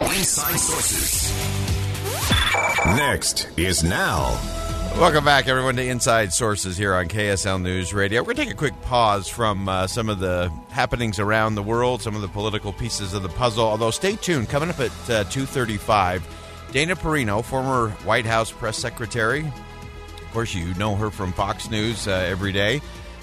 Inside Sources. Next is now. Welcome back, everyone, to Inside Sources here on KSL News Radio. We're going to take a quick pause from uh, some of the happenings around the world, some of the political pieces of the puzzle. Although, stay tuned. Coming up at uh, two thirty-five, Dana Perino, former White House press secretary. Of course, you know her from Fox News uh, every day.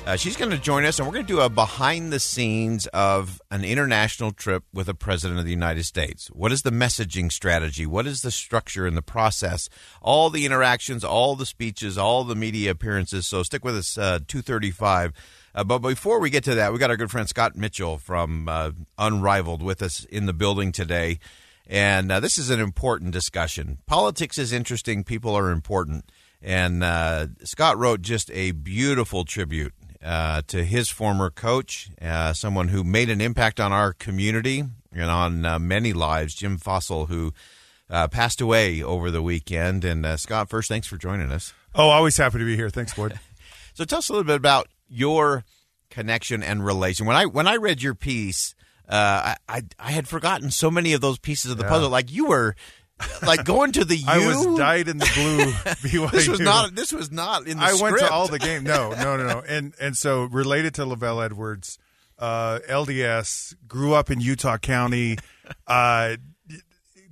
Uh, she's going to join us, and we're going to do a behind the scenes of an international trip with a president of the United States. What is the messaging strategy? What is the structure and the process? All the interactions, all the speeches, all the media appearances. So stick with us, uh, 235. Uh, but before we get to that, we got our good friend Scott Mitchell from uh, Unrivaled with us in the building today. And uh, this is an important discussion. Politics is interesting, people are important. And uh, Scott wrote just a beautiful tribute uh, to his former coach, uh, someone who made an impact on our community and on uh, many lives, Jim Fassel, who uh, passed away over the weekend. And uh, Scott, first, thanks for joining us. Oh, always happy to be here. Thanks, Boyd. so tell us a little bit about your connection and relation. When I when I read your piece, uh, I, I had forgotten so many of those pieces of the yeah. puzzle. Like you were like going to the U. I was dyed in the blue. BYU. this was not. This was not in the. I script. went to all the games. No, no, no, no. And and so related to LaVell Edwards, uh, LDS grew up in Utah County. Uh,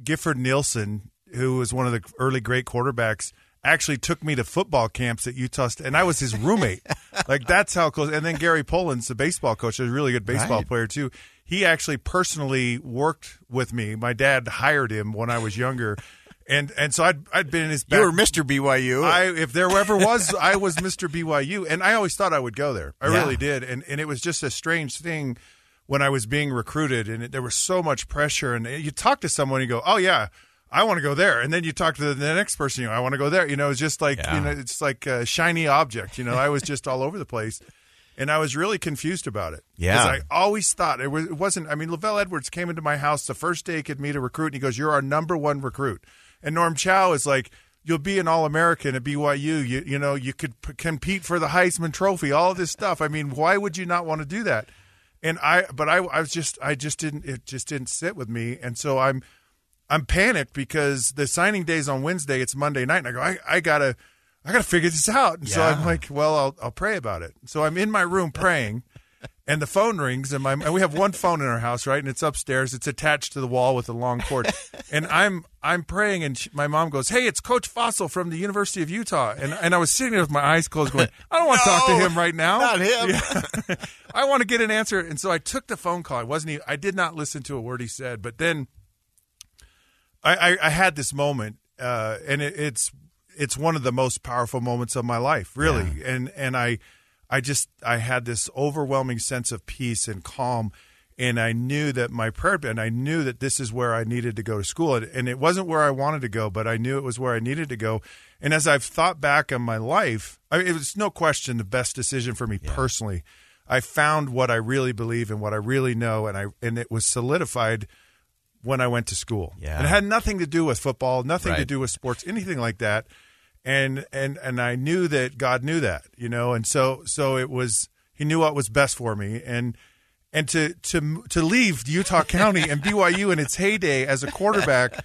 Gifford Nielsen, who was one of the early great quarterbacks, actually took me to football camps at Utah State, and I was his roommate. like that's how close. And then Gary Pullins, the baseball coach, is a really good baseball right. player too he actually personally worked with me. My dad hired him when I was younger. And and so I'd I'd been in his back. You were Mr. BYU. I if there ever was I was Mr. BYU and I always thought I would go there. I yeah. really did. And and it was just a strange thing when I was being recruited and it, there was so much pressure and you talk to someone and you go, "Oh yeah, I want to go there." And then you talk to the next person, you know, "I want to go there." You know, it's just like, yeah. you know, it's like a shiny object, you know. I was just all over the place and I was really confused about it. Yeah, I always thought it, was, it wasn't. I mean, LaVell Edwards came into my house the first day he could meet a recruit, and he goes, "You're our number one recruit." And Norm Chow is like, "You'll be an All American at BYU. You you know you could p- compete for the Heisman Trophy. All of this stuff. I mean, why would you not want to do that?" And I, but I, I was just, I just didn't. It just didn't sit with me, and so I'm, I'm panicked because the signing day is on Wednesday. It's Monday night, and I go, I, I gotta I got to figure this out. And yeah. so I'm like, well, I'll, I'll pray about it. So I'm in my room praying, and the phone rings, and my and we have one phone in our house, right? And it's upstairs. It's attached to the wall with a long cord. and I'm I'm praying, and she, my mom goes, "Hey, it's Coach Fassel from the University of Utah." And and I was sitting there with my eyes closed, going, "I don't want to talk to him right now. Not him. Yeah. I want to get an answer." And so I took the phone call. I wasn't. Even, I did not listen to a word he said, but then I I, I had this moment, uh, and it, it's it's one of the most powerful moments of my life, really. Yeah. And and I I just I had this overwhelming sense of peace and calm and I knew that my prayer and I knew that this is where I needed to go to school and it wasn't where I wanted to go, but I knew it was where I needed to go. And as I've thought back on my life, I mean, it was no question the best decision for me yeah. personally. I found what I really believe and what I really know, and I and it was solidified when I went to school. Yeah. And it had nothing to do with football, nothing right. to do with sports, anything like that and and and I knew that God knew that, you know, and so so it was He knew what was best for me, and and to to to leave Utah County and BYU in its heyday as a quarterback,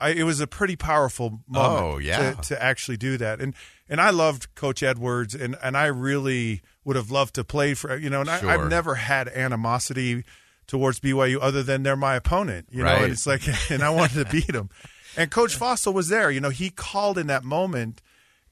I, it was a pretty powerful moment. Oh yeah, to, to actually do that, and and I loved Coach Edwards, and and I really would have loved to play for you know, and sure. I, I've never had animosity towards BYU other than they're my opponent, you know, and it's like, and I wanted to beat them. And Coach Fassel was there, you know, he called in that moment.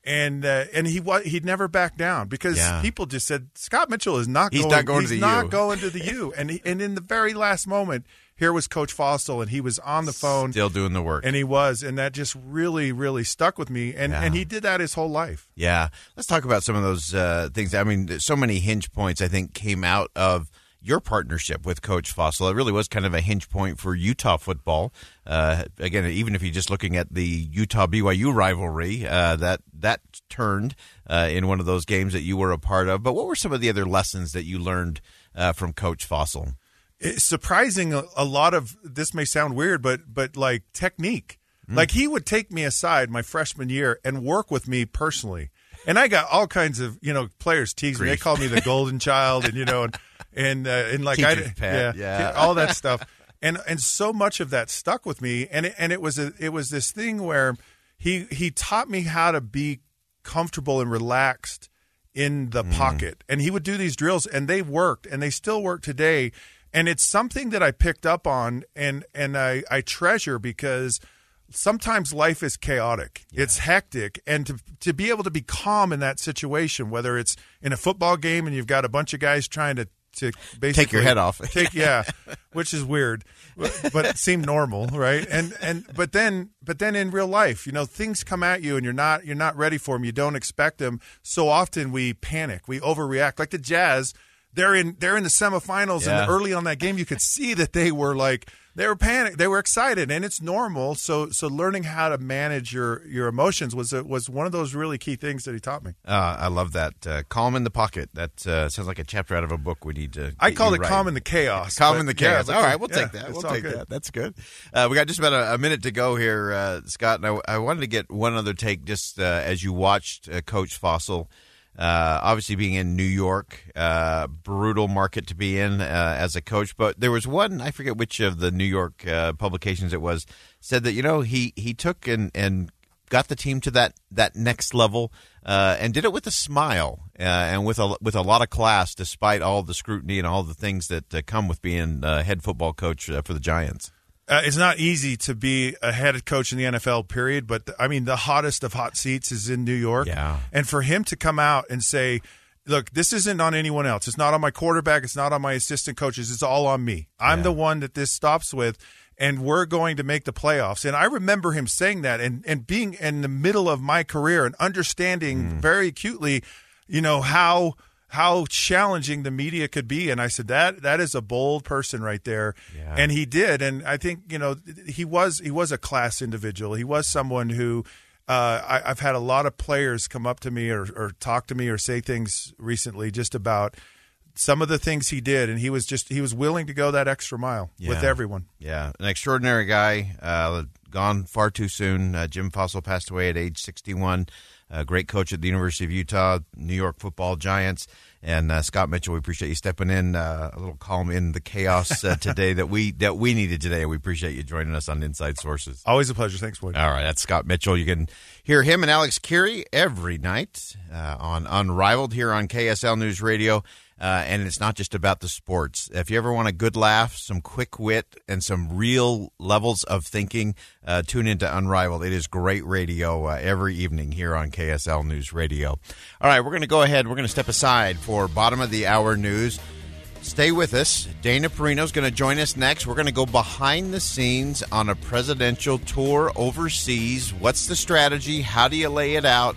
And uh, and he wa- he'd never back down because Yeah. people just said Scott Mitchell is not He's going, not going to he's the not U." going to the U and he, and in the very last moment here was Coach Fassel and he was on the phone Still doing the work. and he was and that just really really stuck with me and Yeah. and he did that his whole life Yeah, let's talk about some of those uh, things. I mean, there's so many hinge points I think came out of your partnership with Coach Fassel. It really was kind of a hinge point for Utah football. Uh, again, even if you're just looking at the Utah BYU rivalry, uh, that that turned uh, in one of those games that you were a part of. But what were some of the other lessons that you learned uh, from Coach Fassel? it's surprising a, a lot of this may sound weird but but like technique like he would take me aside my freshman year and work with me personally and i got all kinds of you know players tease me. They called me the golden child and you know and and, uh, and like i Teacher's pet, yeah. all that stuff. And and so much of that stuck with me. And it, and it was a, it was this thing where he he taught me how to be comfortable and relaxed in the pocket. And he would do these drills and they worked and they still work today. And it's something that I picked up on and and I, I treasure because sometimes life is chaotic. It's hectic. And to to be able to be calm in that situation whether it's in a football game and you've got a bunch of guys trying to to basically take your head off. take yeah which is weird but but it seemed normal right? And and but then but then in real life you know things come at you and you're not you're not ready for them you don't expect them so often we panic. We overreact. Like the jazz they're in they're in the semifinals Yeah. and early on that game you could see that they were like they were panicked they were excited and it's normal so so learning how to manage your your emotions was a, was one of those really key things that he taught me Uh, I love that. Uh, calm in the pocket. That uh, sounds like a chapter out of a book we need to. I call it right. calm in the chaos Calm in the chaos. but all right, we'll yeah, take that. We'll take good. that. That's good. Uh, we got just about a, a minute to go here, uh, Scott. And I, I wanted to get one other take just uh, as you watched uh, Coach Fassel. Uh, obviously, being in New York, uh, brutal market to be in uh, as a coach. But there was one I forget which of the New York uh, publications it was said that you know he he took and and got the team to that that next level uh, and did it with a smile uh, and with a with a lot of class, despite all the scrutiny and all the things that come with being head football coach for the Giants. Uh, it's not easy to be a head coach in the NFL, period. But I mean, the hottest of hot seats is in New York. Yeah. And for him to come out and say, look, this isn't on anyone else. It's not on my quarterback. It's not on my assistant coaches. It's all on me. I'm Yeah. the one that this stops with. And we're going to make the playoffs. And I remember him saying that and, and being in the middle of my career and understanding very acutely, you know, how how challenging the media could be. And I said, that that is a bold person right there. Yeah. And he did. And I think, you know, he was he was a class individual. He was someone who uh, I, I've had a lot of players come up to me or, or talk to me or say things recently just about some of the things he did, and he was just he was willing to go that extra mile with everyone. Yeah, an extraordinary guy. Uh, gone far too soon. Uh, Jim Fassel passed away at age 61. Uh, great coach at the University of Utah, New York Football Giants, and uh, Scott Mitchell. We appreciate you stepping in uh, a little calm in the chaos uh, today that we that we needed today. We appreciate you joining us on Inside Sources. Always a pleasure. Thanks, Boyd. All right, that's Scott Mitchell. You can hear him and Alex Kirry every night uh, on Unrivaled here on KSL News Radio. Uh, and it's not just about the sports. If you ever want a good laugh, some quick wit, and some real levels of thinking, uh, tune into Unrivaled. It is great radio uh, every evening here on KSL News Radio. All right, we're going to go ahead. We're going to step aside for bottom of the hour news. Stay with us. Dana Perino is going to join us next. We're going to go behind the scenes on a presidential tour overseas. What's the strategy? How do you lay it out?